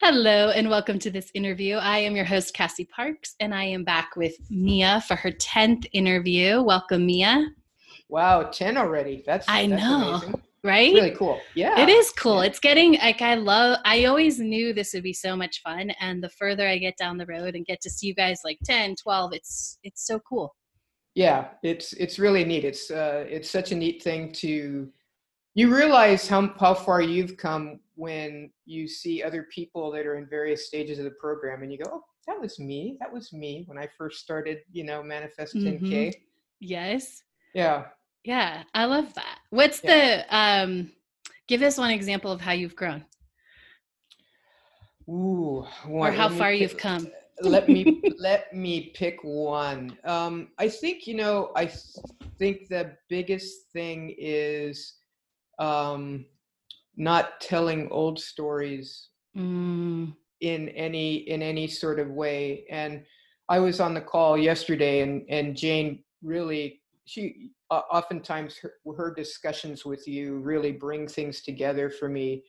Hello, and welcome to this interview. I am your host, Cassie Parks, and I am back with Mia for her 10th interview. Welcome, Mia. Wow, 10 already. That's I that's know. amazing. Right? Really cool. Yeah. It is cool. It's getting like I love I always knew this would be so much fun and the further I get down the road and get to see you guys like 10, 12, it's it's so cool. Yeah, it's it's really neat. It's uh it's such a neat thing to you realize how how far you've come when you see other people that are in various stages of the program and you go, "Oh, that was me. That was me when I first started, you know, Manifest 10K." Mhm. Yes. Yeah. Yeah, I love that. What's the um give us one example of how you've grown Ooh, or how far pick- you've come. let me let me pick one. Um, I think you know. I th- think the biggest thing is um, not telling old stories Mm, in any in any sort of way. And I was on the call yesterday, and and Jane really she uh, oftentimes her, her discussions with you really bring things together for me.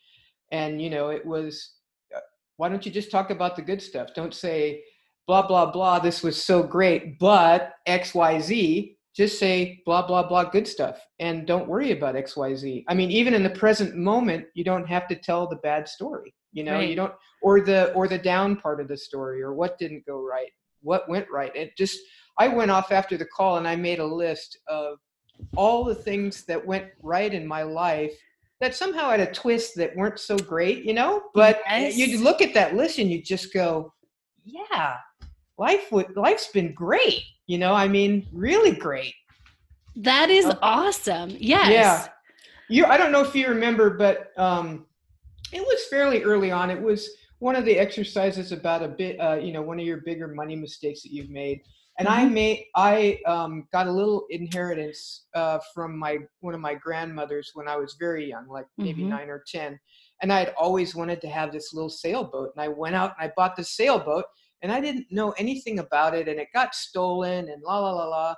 And you know, it was uh, why don't you just talk about the good stuff? Don't say blah blah blah. This was so great, but X Y Z. Just say blah blah blah good stuff, and don't worry about X Y Z. I mean, even in the present moment, you don't have to tell the bad story. You know, Right. you don't or the or the down part of the story or what didn't go right, what went right. It just I went off after the call and I made a list of all the things that went right in my life that somehow had a twist that weren't so great, you know? But Yes. you look at that list and you just go, yeah, life would life's been great. You know, I mean, really great. that is Oh. awesome. Yes. Yeah. You I don't know if you remember, but um it was fairly early on. It was one of the exercises about a bit uh, you know, one of your bigger money mistakes that you've made. And I Mhm. made I um got a little inheritance uh from my one of my grandmothers when I was very young, like maybe Mhm. nine or ten. And I had always wanted to have this little sailboat. And I went out and I bought the sailboat and I didn't know anything about it and it got stolen and la la la la.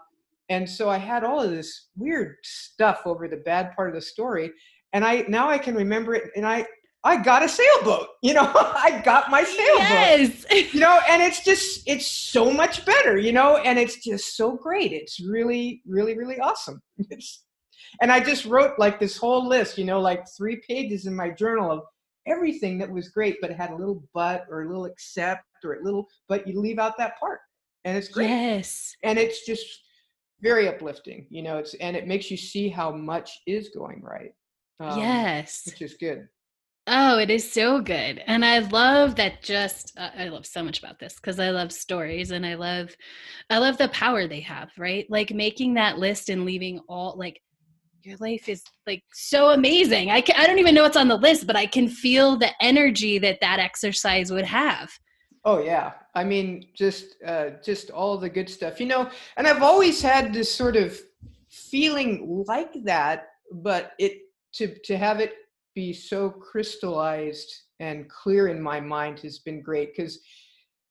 And so i had all of this weird stuff over the bad part of the story and i now i can remember it and i i got a sailboat you know? I got my sailboat. Yes. you know and it's just it's so much better you know? And it's just so great. It's really really really awesome. It's, and i just wrote like this whole list you know like three pages in my journal of everything that was great but it had a little but or a little except or a little but you leave out that part and it's great Yes. and it's just very uplifting you know it's and it makes you see how much is going right um, yes. which is good Oh, it is so good. And I love that just uh, I love so much about this cuz I love stories and I love I love the power they have, right? Like making that list and leaving all like your life is like so amazing. I can, I don't even know what's on the list, but I can feel the energy that that exercise would have. Oh yeah. I mean just uh just all the good stuff you know and i've always had this sort of feeling like that but it to to have it be so crystallized and clear in my mind has been great because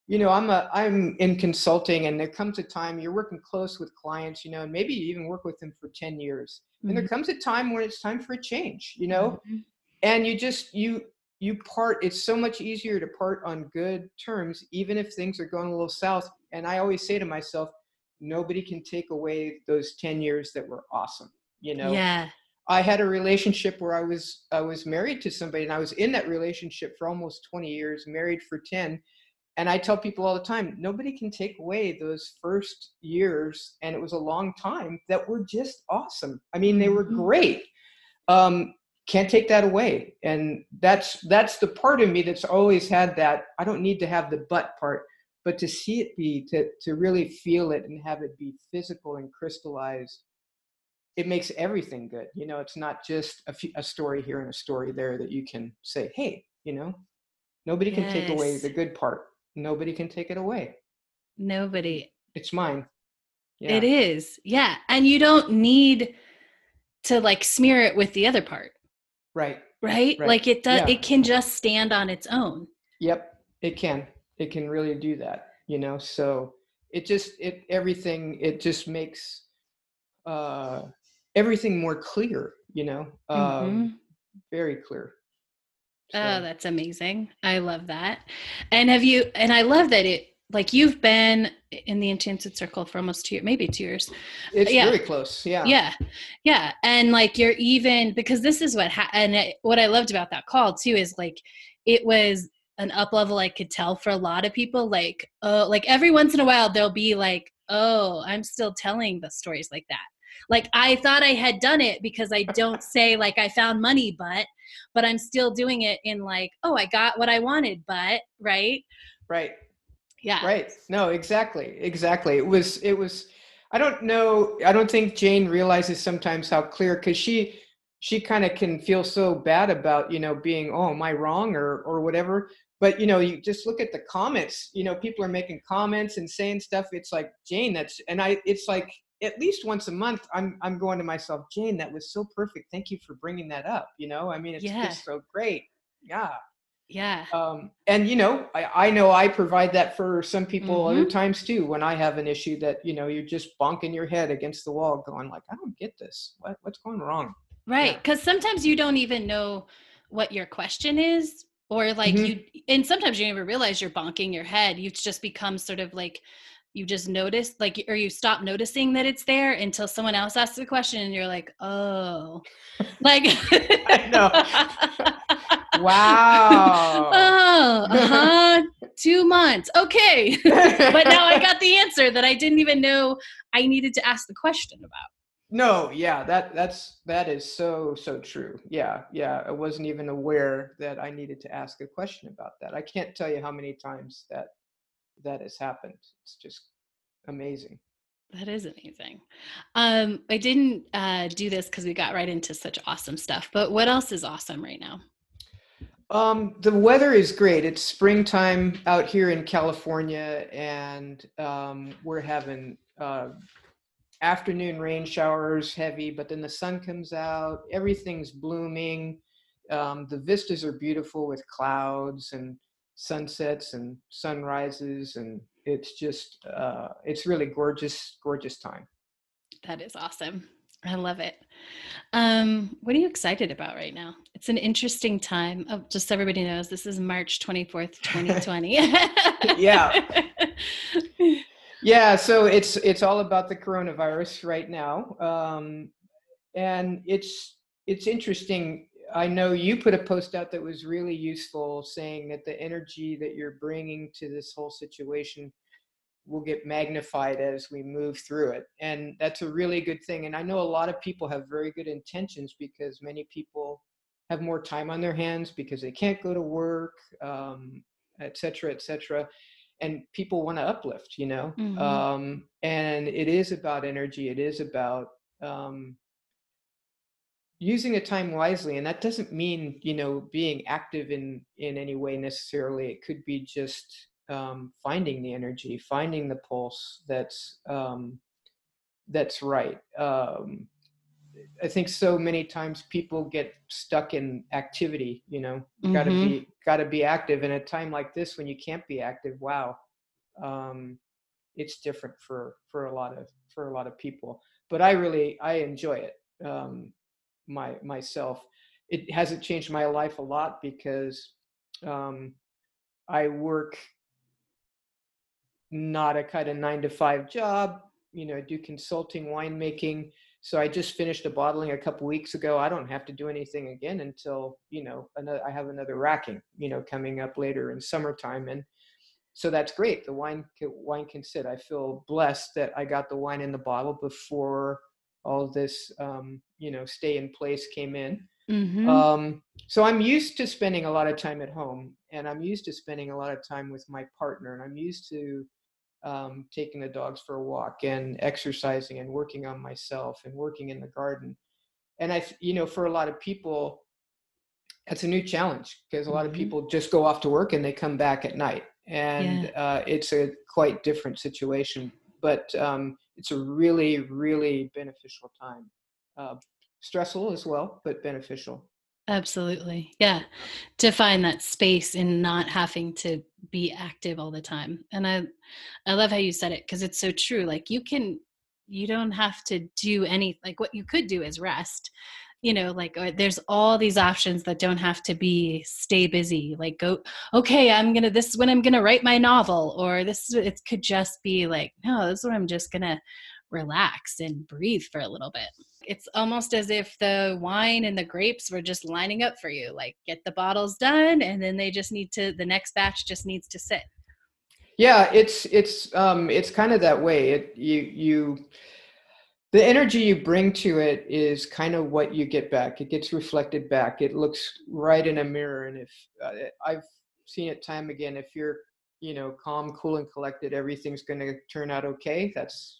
you know i'm a i'm in consulting and there comes a time you're working close with clients you know and maybe you even work with them for 10 years and there comes a time when it's time for a change you know? Mhm. and you just you you part it's so much easier to part on good terms even if things are going a little south. And i always say to myself nobody can take away those 10 years that were awesome you know? Yeah. i had a relationship where i was i was married to somebody and i was in that relationship for almost 20 years married for 10 and i tell people all the time nobody can take away those first years and it was a long time that were just awesome. I mean they were Mhm. great. Um, can't take that away and that's that's the part of me that's always had that i don't need to have the but part but to see it be to to really feel it and have it be physical and crystallized it makes everything good you know it's not just a, few, a story here and a story there that you can say hey you know nobody can take away the good part nobody can take it away Nobody. it's mine Yeah. It is. Yeah. And you don't need to like smear it with the other part. Right. Right? Right. Like it does Yeah. it can just stand on its own. Yep. It can. It can really do that. You know. So it just it everything it just makes uh everything more clear. You know. Um, Mhm. Very clear. Oh, that's amazing. I love that. And have you and I love that it like you've been in the enchanted circle for almost two years maybe two years. it's yeah. very close. Yeah. yeah yeah and like you're even because this is what ha- and it, what i loved about that call too is like it was an up level i could tell for a lot of people like oh like every once in a while there'll be like oh i'm still telling the stories like that like i thought i had done it because i don't say like i found money but but i'm still doing it in like oh i got what i wanted but right Right. Yeah Right. No, exactly. Exactly. It was it was I don't know I don't think Jane realizes sometimes how clear cuz she she kind of can feel so bad about, you know, being oh, am I wrong or or whatever. But you know, you just look at the comments, you know, people are making comments and saying stuff. It's like, Jane, that's and I it's like at least once a month I'm I'm going to myself, Jane, that was so perfect. Thank you for bringing that up, you know? I mean, it's Yeah. just so great. Yeah yeah um, and you know I, I know i provide that for some people other Mhm. times too when i have an issue that you know you're just bonking your head against the wall going like i don't get this what, what's going wrong Right. Yeah. Because sometimes you don't even know what your question is, or like Mhm. you, and sometimes you don't even realize you're bonking your head. You just become sort of like, you just notice, like, or you stop noticing that it's there until someone else asks the question and you're like, oh, like, I know. wow oh, uh huh. Two months. Okay. but now I got the answer that I didn't even know I needed to ask the question about. no yeah that that's that is so so true yeah yeah i wasn't even aware that i needed to ask a question about that i can't tell you how many times that that has happened it's just amazing That is amazing. Um, I didn't uh, do this because we got right into such awesome stuff. But what else is awesome right now? Um, the weather is great. It's springtime out here in California, and um, we're having uh, afternoon rain showers, heavy, but then the sun comes out. Everything's blooming. Um, the vistas are beautiful with clouds and sunsets and sunrises, and it's just uh, it's really gorgeous, gorgeous time. That is awesome. I love it. Um, what are you excited about right now? It's an interesting time. Oh, just so everybody knows, this is March 24th, 2020. Yeah. Yeah, so it's it's all about the coronavirus right now, um, and it's it's interesting. I know you put a post out that was really useful, saying that the energy that you're bringing to this whole situation will get magnified as we move through it, and that's a really good thing. And I know a lot of people have very good intentions because many people have more time on their hands because they can't go to work, um, et cetera, et cetera. And people want to uplift you know? Mhm. um, and it is about energy. It is about um, using a time wisely. And that doesn't mean you know being active in in any way necessarily. It could be just um, finding the energy finding the pulse that's um, that's right. Um, i think so many times people get stuck in activity you know? You got to be got to be active. In a time like this when you can't be active wow um, it's different for for a lot of for a lot of people. But i really i enjoy it um, my myself. It hasn't changed my life a lot because um, i work not a kind of nine to five job you know do consulting winemaking. So i just finished a bottling a couple weeks ago. I don't have to do anything again until you know another, i have another racking you know coming up later in summertime. And so that's great. The wine ca- wine can sit. I feel blessed that i got the wine in the bottle before all this um, you know stay in place came in. Mhm. um, so I'm used to spending a lot of time at home, and I'm used to spending a lot of time with my partner, and I'm used to um, taking the dogs for a walk and exercising and working on myself and working in the garden. And I, you know, for a lot of people, that's a new challenge because a lot of Mhm. people just go off to work and they come back at night, and uh, it's a quite different situation but um, it's a really, really beneficial time. Uh, stressful as well, but beneficial. Absolutely. Yeah. To find that space in not having to be active all the time. And I I love how you said it because it's so true. Like you can you don't have to do any like what you could do is rest you know like there's all these options that don't have to be stay busy like go okay i'm gonna this is when i'm gonna write my novel or this it could just be like no this is when i'm just gonna relax and breathe for a little bit it's almost as if the wine and the grapes were just lining up for you like get the bottles done and then they just need to the next batch just needs to sit yeah it's it's um it's kind of that way it you you the energy you bring to it is kind of what you get back. It gets reflected back. It looks right in a mirror. And if uh, I've seen it time again, if you're, you know, calm, cool, and collected, everything's going to turn out okay. That's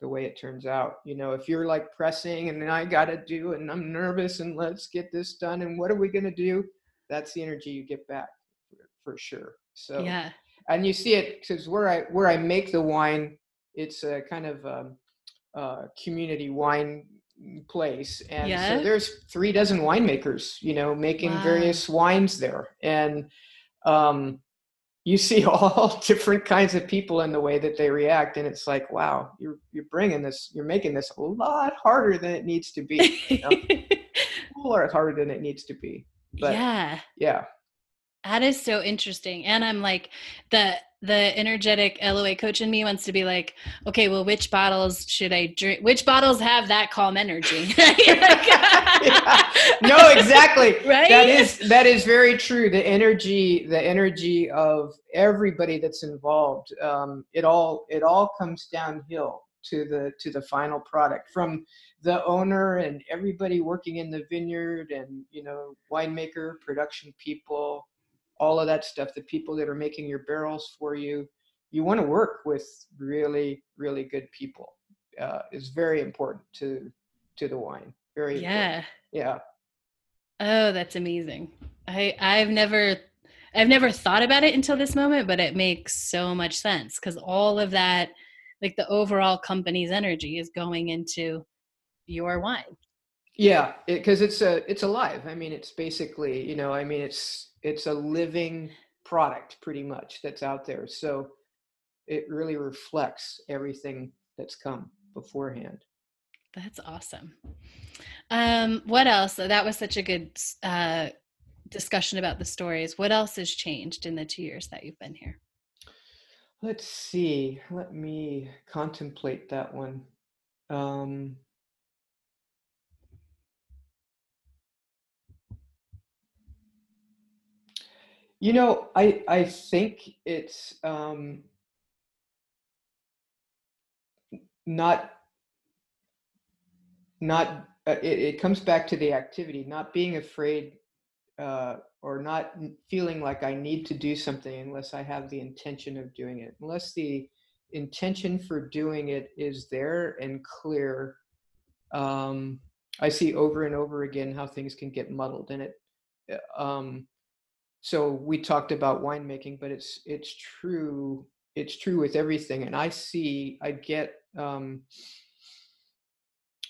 the way it turns out. You know, if you're like pressing and then I got to do and I'm nervous and let's get this done and what are we going to do? That's the energy you get back for, sure. So, yeah. And you see it because where I where I make the wine, it's a kind of um, uh, community wine place and so there's three dozen winemakers you know making wow. various wines there and um, you see all different kinds of people in the way that they react and it's like wow you're you're bringing this you're making this a lot harder than it needs to be you know? a lot harder than it needs to be but yeah yeah that is so interesting and i'm like the the energetic LOA coach in me wants to be like, okay, well, which bottles should I drink? Which bottles have that calm energy? yeah. Exactly. Right. That is that is very true. The energy, the energy of everybody that's involved, um, it all it all comes downhill to the to the final product from the owner and everybody working in the vineyard and you know winemaker production people all of that stuff, the people that are making your barrels for you. You want to work with really, really good people. Uh, is very important to to the wine. Very yeah, important. yeah. Oh, that's amazing. I I've never I've never thought about it until this moment, but it makes so much sense because all of that, like the overall company's energy, is going into your wine. Yeah, because it, it's a it's alive. I mean, it's basically you know, I mean, it's it's a living product pretty much that's out there. So it really reflects everything that's come beforehand. That's awesome. Um, what else? That was such a good uh, discussion about the stories. What else has changed in the two years that you've been here? Let's see. Let me contemplate that one. Um, You know, I I think it's um, not not uh, it, it comes back to the activity, not being afraid uh, or not feeling like I need to do something unless I have the intention of doing it. Unless the intention for doing it is there and clear, um, I see over and over again how things can get muddled, and it uh, um, so we talked about winemaking but it's it's true it's true with everything and i see i get um,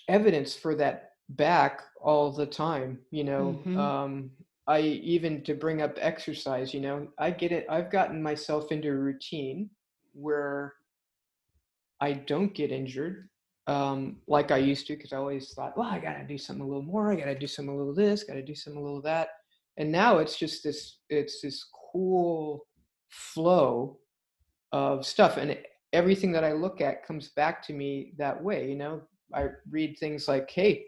evidence for that back all the time you know mm-hmm. um, i even to bring up exercise you know i get it i've gotten myself into a routine where i don't get injured um, like i used to because i always thought well i gotta do something a little more i gotta do something a little this gotta do something a little that and now it's just this it's this cool flow of stuff and everything that i look at comes back to me that way you know i read things like hey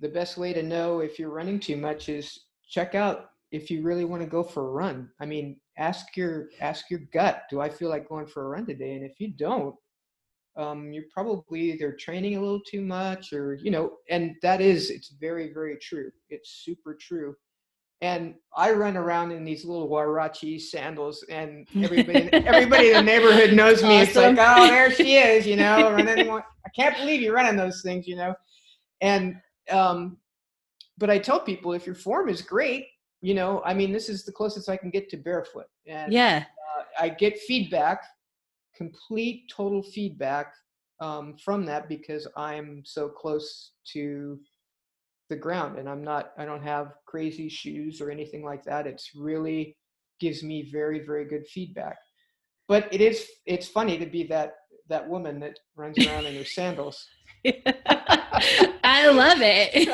the best way to know if you're running too much is check out if you really want to go for a run. I mean ask your ask your gut do i feel like going for a run today? And if you don't um, you're probably either training a little too much or you know and that is it's very very true. It's super true and I run around in these little huarache sandals, and everybody, everybody in the neighborhood knows me. Awesome. It's like, oh, there she is, you know, running. I can't believe you're running those things, you know. And um, but I tell people if your form is great, you know, I mean, this is the closest I can get to barefoot. And yeah, uh, I get feedback complete total feedback um, from that because I'm so close to the ground and I'm not I don't have crazy shoes or anything like that. It's really gives me very very good feedback. But it is it's funny to be that that woman that runs around in her sandals. I love it.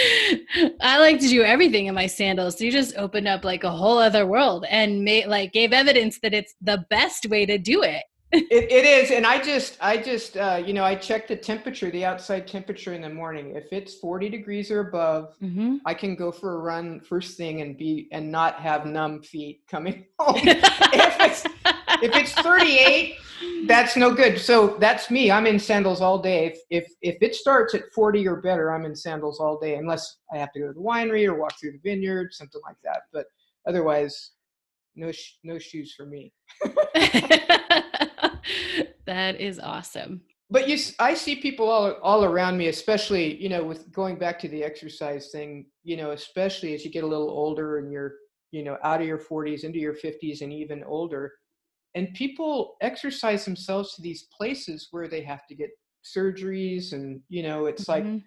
I like to do everything in my sandals. You just opened up like a whole other world and made like gave evidence that it's the best way to do it. It, it is, and I just, I just, uh, you know, I check the temperature, the outside temperature in the morning. If it's 40 degrees or above, mm-hmm. I can go for a run first thing and be and not have numb feet coming home. if it's if it's 38, that's no good. So that's me. I'm in sandals all day. If, if if it starts at 40 or better, I'm in sandals all day, unless I have to go to the winery or walk through the vineyard, something like that. But otherwise, no sh- no shoes for me. that is awesome. But you, I see people all all around me, especially you know, with going back to the exercise thing. You know, especially as you get a little older and you're you know out of your 40s into your 50s and even older and people exercise themselves to these places where they have to get surgeries and you know it's mm-hmm. like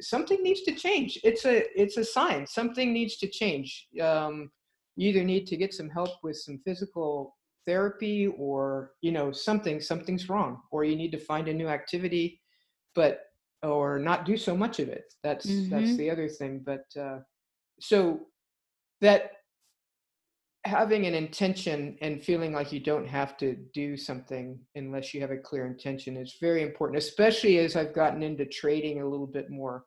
something needs to change it's a it's a sign something needs to change um, you either need to get some help with some physical therapy or you know something something's wrong or you need to find a new activity but or not do so much of it that's mm-hmm. that's the other thing but uh, so that having an intention and feeling like you don't have to do something unless you have a clear intention is very important especially as i've gotten into trading a little bit more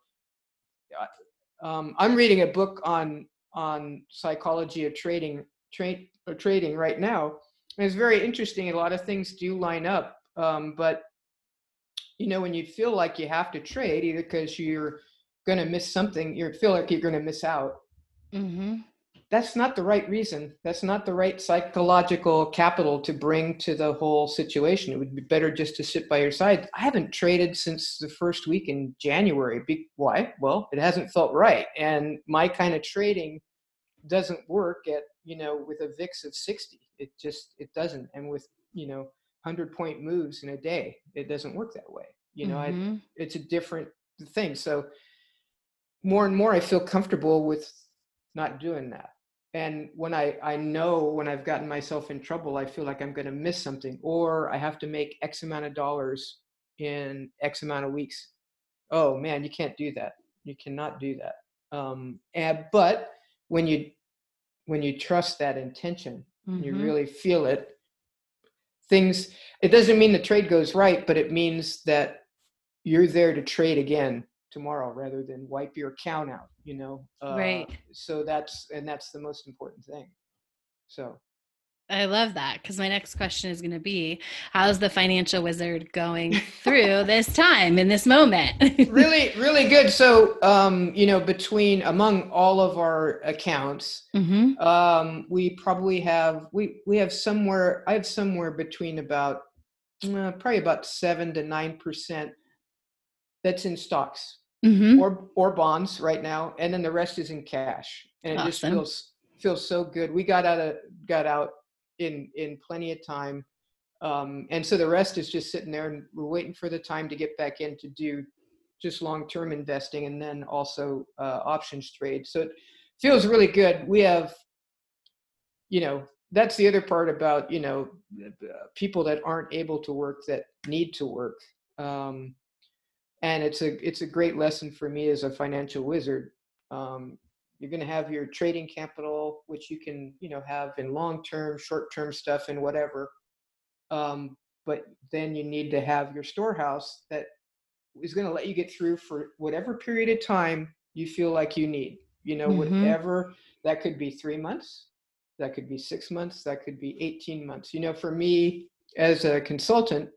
um, i'm reading a book on on psychology of trading trade or trading right now it's very interesting a lot of things do line up um, but you know when you feel like you have to trade either because you're going to miss something you feel like you're going to miss out mm-hmm that's not the right reason. That's not the right psychological capital to bring to the whole situation. It would be better just to sit by your side. I haven't traded since the first week in January. Be- why? Well, it hasn't felt right. And my kind of trading doesn't work at, you know, with a VIX of 60. It just, it doesn't. And with, you know, 100 point moves in a day, it doesn't work that way. You know, mm-hmm. I, it's a different thing. So more and more I feel comfortable with not doing that and when i i know when i've gotten myself in trouble i feel like i'm going to miss something or i have to make x amount of dollars in x amount of weeks oh man you can't do that you cannot do that um and but when you when you trust that intention mm-hmm. you really feel it things it doesn't mean the trade goes right but it means that you're there to trade again tomorrow rather than wipe your account out you know? Uh, right. so that's and that's the most important thing. So I love that because my next question is going to be how's the financial wizard going through this time in this moment? really, really good. So, um, you know, between among all of our accounts, mm-hmm. um, we probably have we we have somewhere I have somewhere between about uh, probably about seven to nine percent that's in stocks mm-hmm. or or bonds right now, and then the rest is in cash, and it awesome. just feels feels so good. We got out of got out in in plenty of time, um, and so the rest is just sitting there, and we're waiting for the time to get back in to do just long term investing, and then also uh, options trade. So it feels really good. We have, you know, that's the other part about you know people that aren't able to work that need to work um, and it's a it's a great lesson for me as a financial wizard um, you're going to have your trading capital which you can you know have in long term short term stuff and whatever. Um, but then you need to have your storehouse that is going to let you get through for whatever period of time you feel like you need. You know mm-hmm. whatever that could be three months that could be six months that could be 18 months. You know for me as a consultant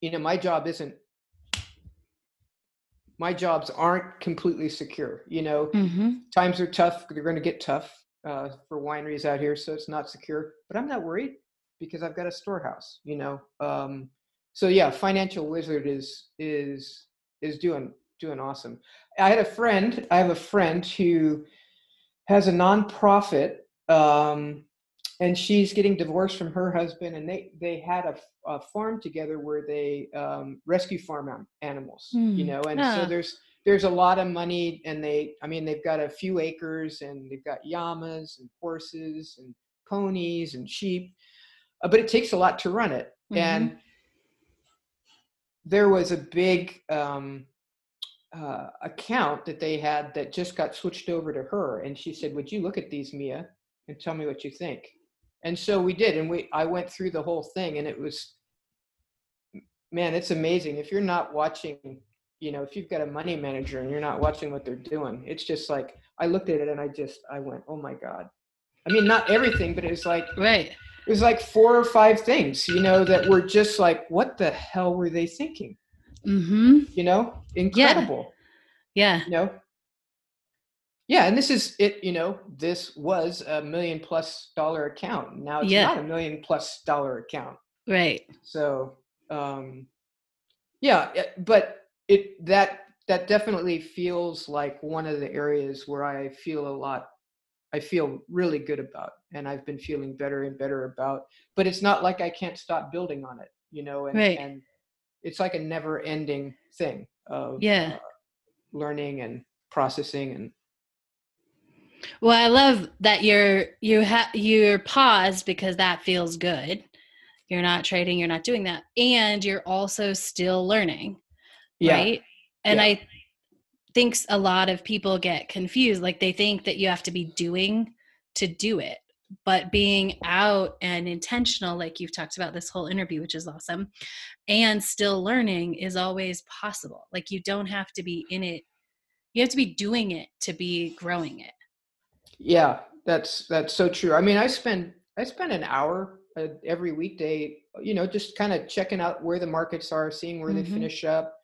you know my job isn't my jobs aren't completely secure. You know, mm-hmm. times are tough. They're going to get tough uh, for wineries out here, so it's not secure. But I'm not worried because I've got a storehouse. You know, um, so yeah, financial wizard is is is doing doing awesome. I had a friend. I have a friend who has a nonprofit, um, and she's getting divorced from her husband and they they had a, a farm together where they um, rescue farm animals mm. you know and yeah. so there's there's a lot of money and they i mean they've got a few acres and they've got llamas and horses and ponies and sheep uh, but it takes a lot to run it mm-hmm. and there was a big um, uh, account that they had that just got switched over to her and she said would you look at these mia and tell me what you think and so we did and we i went through the whole thing and it was man it's amazing. If you're not watching you know if you've got a money manager and you're not watching what they're doing it's just like i looked at it and i just i went oh my god. I mean not everything but it was like right. it was like four or five things you know that were just like what the hell were they thinking? Mm-hmm. you know? Incredible. Yeah. yeah. You know yeah and this is it you know this was a million plus dollar account now it's yeah. not a million plus dollar account right so um yeah but it that that definitely feels like one of the areas where I feel a lot I feel really good about and I've been feeling better and better about but it's not like I can't stop building on it you know and right. and it's like a never ending thing of yeah uh, learning and processing and well I love that you're you have you're paused because that feels good you're not trading you're not doing that and you're also still learning yeah. right and yeah. i think a lot of people get confused like they think that you have to be doing to do it but being out and intentional like you've talked about this whole interview which is awesome and still learning is always possible like you don't have to be in it you have to be doing it to be growing it yeah that's that's so true i mean i spend i spend an hour uh, every weekday you know just kind of checking out where the markets are seeing where mm-hmm. they finish up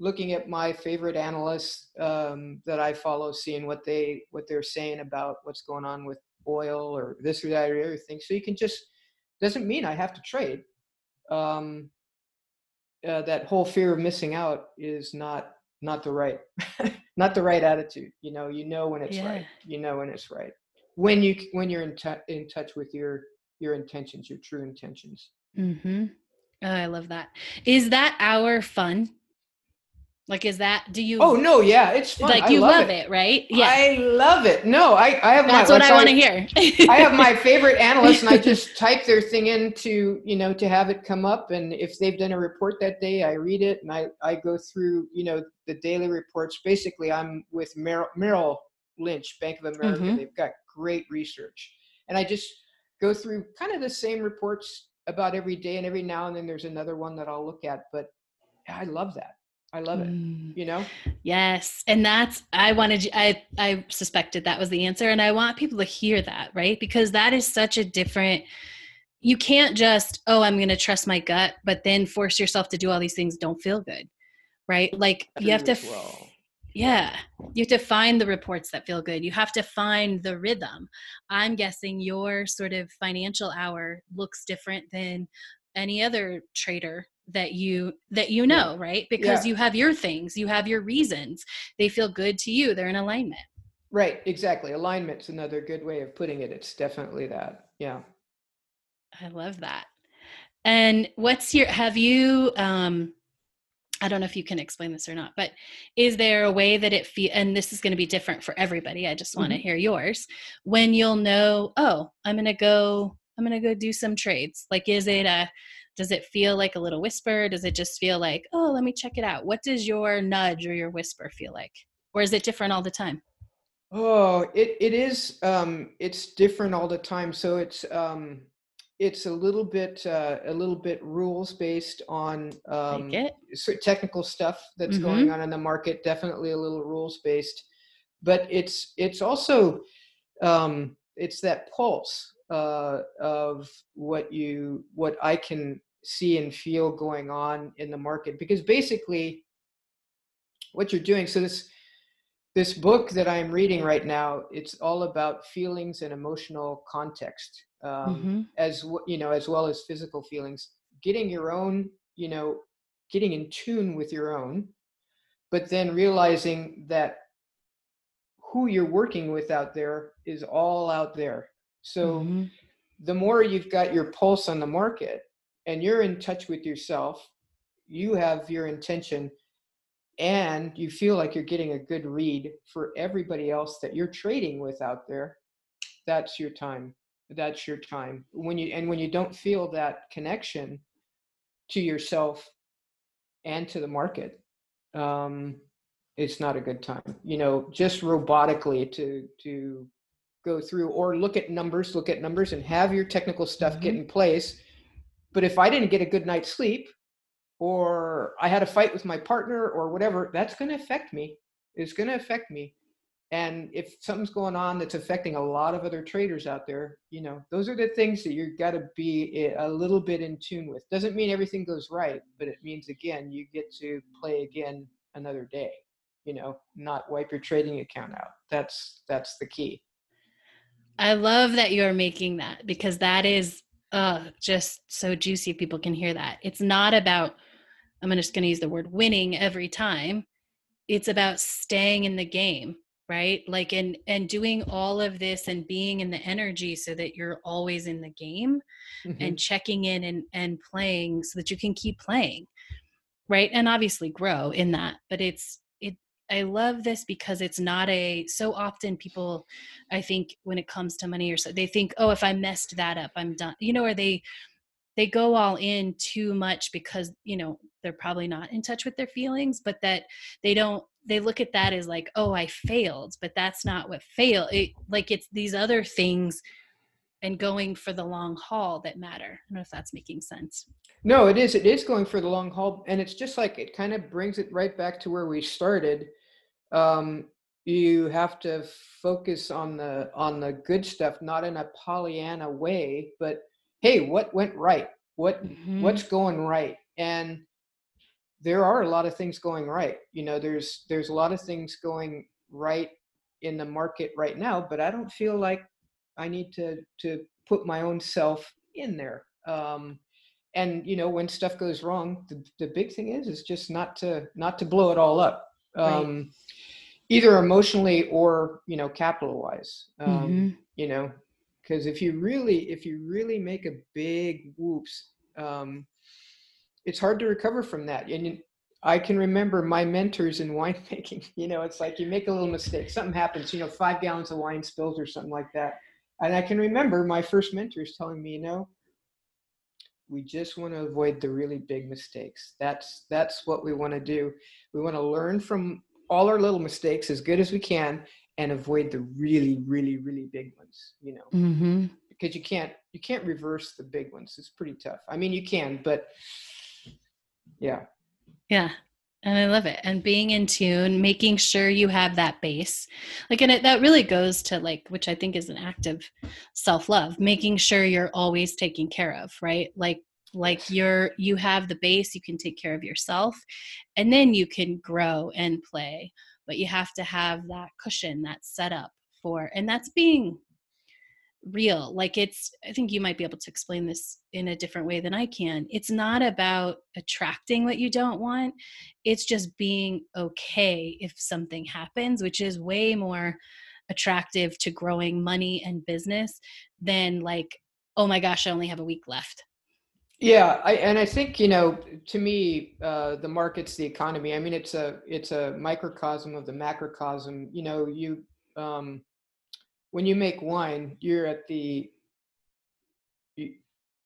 looking at my favorite analysts um, that I follow, seeing what they what they're saying about what's going on with oil or this or that or everything. So you can just doesn't mean I have to trade. Um, uh, that whole fear of missing out is not not the right not the right attitude. You know, you know when it's yeah. right. You know when it's right. When you when you're in, t- in touch with your your intentions, your true intentions. Mm-hmm. Oh, I love that. Is that our fun? Like, is that, do you? Oh, no, yeah, it's fun. Like, you love, love it. it. right? Yeah. I love it. No, I, I have That's my, what I want to hear. I have my favorite analyst and I just type their thing in to, you know, to have it come up. And if they've done a report that day, I read it and I, I go through, you know, the daily reports. Basically, I'm with Merrill, Merrill Lynch, Bank of America. Mm-hmm. They've got great research. And I just go through kind of the same reports about every day and every now and then there's another one that I'll look at. But I love that. I love it. Mm. You know? Yes. And that's I wanted you I I suspected that was the answer and I want people to hear that, right? Because that is such a different you can't just, oh, I'm going to trust my gut, but then force yourself to do all these things don't feel good. Right? Like you have to well. Yeah. You have to find the reports that feel good. You have to find the rhythm. I'm guessing your sort of financial hour looks different than any other trader that you that you know yeah. right because yeah. you have your things you have your reasons they feel good to you they're in alignment right exactly alignment's another good way of putting it it's definitely that yeah i love that and what's your have you um I don't know if you can explain this or not, but is there a way that it feel and this is going to be different for everybody. I just want to mm-hmm. hear yours. When you'll know, oh, I'm going to go I'm going to go do some trades. Like is it a does it feel like a little whisper? Does it just feel like, oh, let me check it out? What does your nudge or your whisper feel like? Or is it different all the time? Oh, it, it is. Um, it's different all the time. So it's, um, it's a little bit, uh, a little bit rules based on um, technical stuff that's mm-hmm. going on in the market. Definitely a little rules based, but it's, it's also, um, it's that pulse uh, of what you what I can see and feel going on in the market because basically what you're doing so this this book that i'm reading right now it's all about feelings and emotional context um, mm-hmm. as you know as well as physical feelings getting your own you know getting in tune with your own but then realizing that who you're working with out there is all out there so mm-hmm. the more you've got your pulse on the market and you're in touch with yourself, you have your intention and you feel like you're getting a good read for everybody else that you're trading with out there, that's your time. That's your time. When you and when you don't feel that connection to yourself and to the market, um, it's not a good time. You know, just robotically to to go through or look at numbers, look at numbers, and have your technical stuff mm-hmm. get in place. But if I didn't get a good night's sleep, or I had a fight with my partner or whatever, that's going to affect me. It's going to affect me. And if something's going on that's affecting a lot of other traders out there, you know, those are the things that you've got to be a little bit in tune with. Doesn't mean everything goes right, but it means again, you get to play again another day, you know, not wipe your trading account out. That's that's the key. I love that you're making that because that is uh just so juicy people can hear that. It's not about I'm just going to use the word winning every time. It's about staying in the game, right? Like and and doing all of this and being in the energy so that you're always in the game mm-hmm. and checking in and and playing so that you can keep playing. Right? And obviously grow in that, but it's it I love this because it's not a so often people I think when it comes to money or so they think, "Oh, if I messed that up, I'm done." You know, or they they go all in too much because you know they're probably not in touch with their feelings but that they don't they look at that as like oh i failed but that's not what fail it, like it's these other things and going for the long haul that matter i don't know if that's making sense no it is it is going for the long haul and it's just like it kind of brings it right back to where we started um you have to focus on the on the good stuff not in a pollyanna way but hey what went right? What mm-hmm. what's going right? And there are a lot of things going right you know there's there's a lot of things going right in the market right now but i don't feel like i need to to put my own self in there um and you know when stuff goes wrong the, the big thing is is just not to not to blow it all up um right. either emotionally or you know capital wise um mm-hmm. you know because if you really if you really make a big whoops um, it's hard to recover from that and you, i can remember my mentors in winemaking you know it's like you make a little mistake something happens you know five gallons of wine spills or something like that and i can remember my first mentors telling me you know we just want to avoid the really big mistakes. That's that's what we want to do. We want to learn from all our little mistakes as good as we can and avoid the really really really big ones you know? Mm-hmm. because you can't you can't reverse the big ones. It's pretty tough. I mean you can but yeah. Yeah and i love it. And being in tune making sure you have that base. Like and it, that really goes to like which i think is an act of self-love making sure you're always taking care of right? Like like you're you have the base you can take care of yourself and then you can grow and play. But you have to have that cushion that setup for and that's being real like it's i think you might be able to explain this in a different way than i can it's not about attracting what you don't want it's just being okay if something happens which is way more attractive to growing money and business than like oh my gosh i only have a week left yeah, I, and I think you know, to me, uh, the market's the economy. I mean, it's a it's a microcosm of the macrocosm. You know, you um, when you make wine, you're at the you,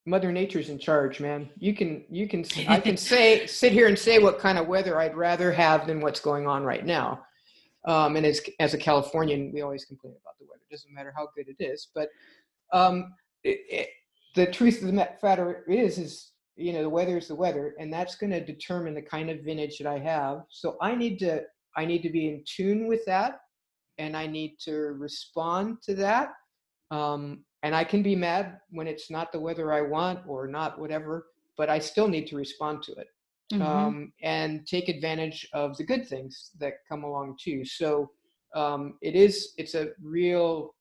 Mother Nature's in charge, man. You can you can I can say sit here and say what kind of weather I'd rather have than what's going on right now. Um, and as as a Californian, we always complain about the weather. It doesn't matter how good it is, but um, it, it, the truth of the matter is, is you know the weather is the weather, and that's going to determine the kind of vintage that I have. So I need to I need to be in tune with that, and I need to respond to that. Um, and I can be mad when it's not the weather I want or not whatever, but I still need to respond to it mm-hmm. um, and take advantage of the good things that come along too. So um, it is it's a real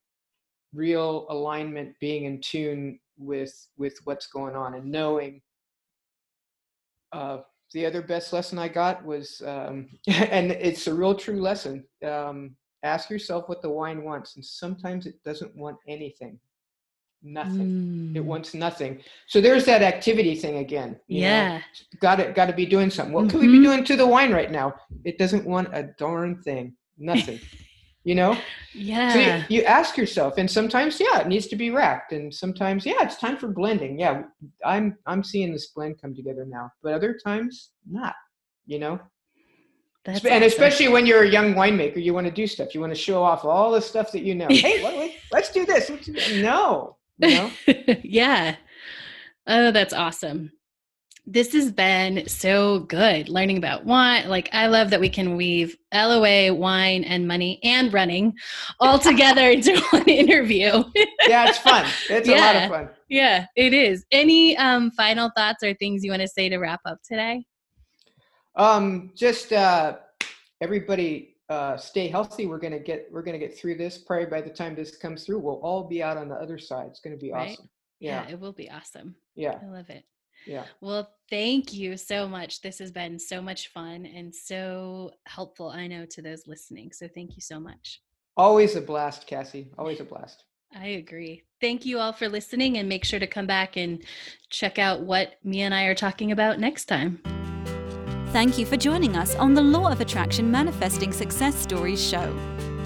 real alignment being in tune with with what's going on and knowing uh, the other best lesson I got was, um, and it's a real true lesson. Um, ask yourself what the wine wants, and sometimes it doesn't want anything. nothing. Mm. It wants nothing. So there's that activity thing again. Yeah. Got to got to be doing something. What can we be Mhm. doing to the wine right now? It doesn't want a darn thing. Nothing. you know? So Yeah. you, you ask yourself, and sometimes, yeah, it needs to be racked, and sometimes, yeah, it's time for blending. Yeah, I'm I'm seeing this blend come together now, but other times not. You know, That's and awesome. especially when you're a young winemaker, you want to do stuff. You want to show off all the stuff that you know. hey, wait, let's do this. Let's do. No, you know. yeah. Oh, that's awesome. This has been so good learning about wine. Like, I love that we can weave LOA, wine, and money and running all together into one interview. yeah, it's fun. It's a lot of fun. yeah, it is. Any um, final thoughts or things you want to say to wrap up today? Um, just uh, everybody uh, stay healthy. We're gonna get we're gonna get through this. Probably by the time this comes through, we'll all be out on the other side. It's gonna be Right. awesome. Yeah, it will be awesome. yeah, I love it. yeah. Well, thank you so much. This has been so much fun and so helpful, I know, to those listening. So thank you so much. Always a blast, Cassie. Always a blast. I agree. Thank you all for listening and make sure to come back and check out what me and I are talking about next time. Thank you for joining us on the Law of Attraction Manifesting Success Stories show.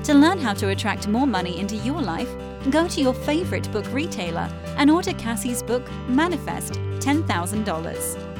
To learn how to attract more money into your life, go to your favorite book retailer and order Cassie's book, Manifest $10,000.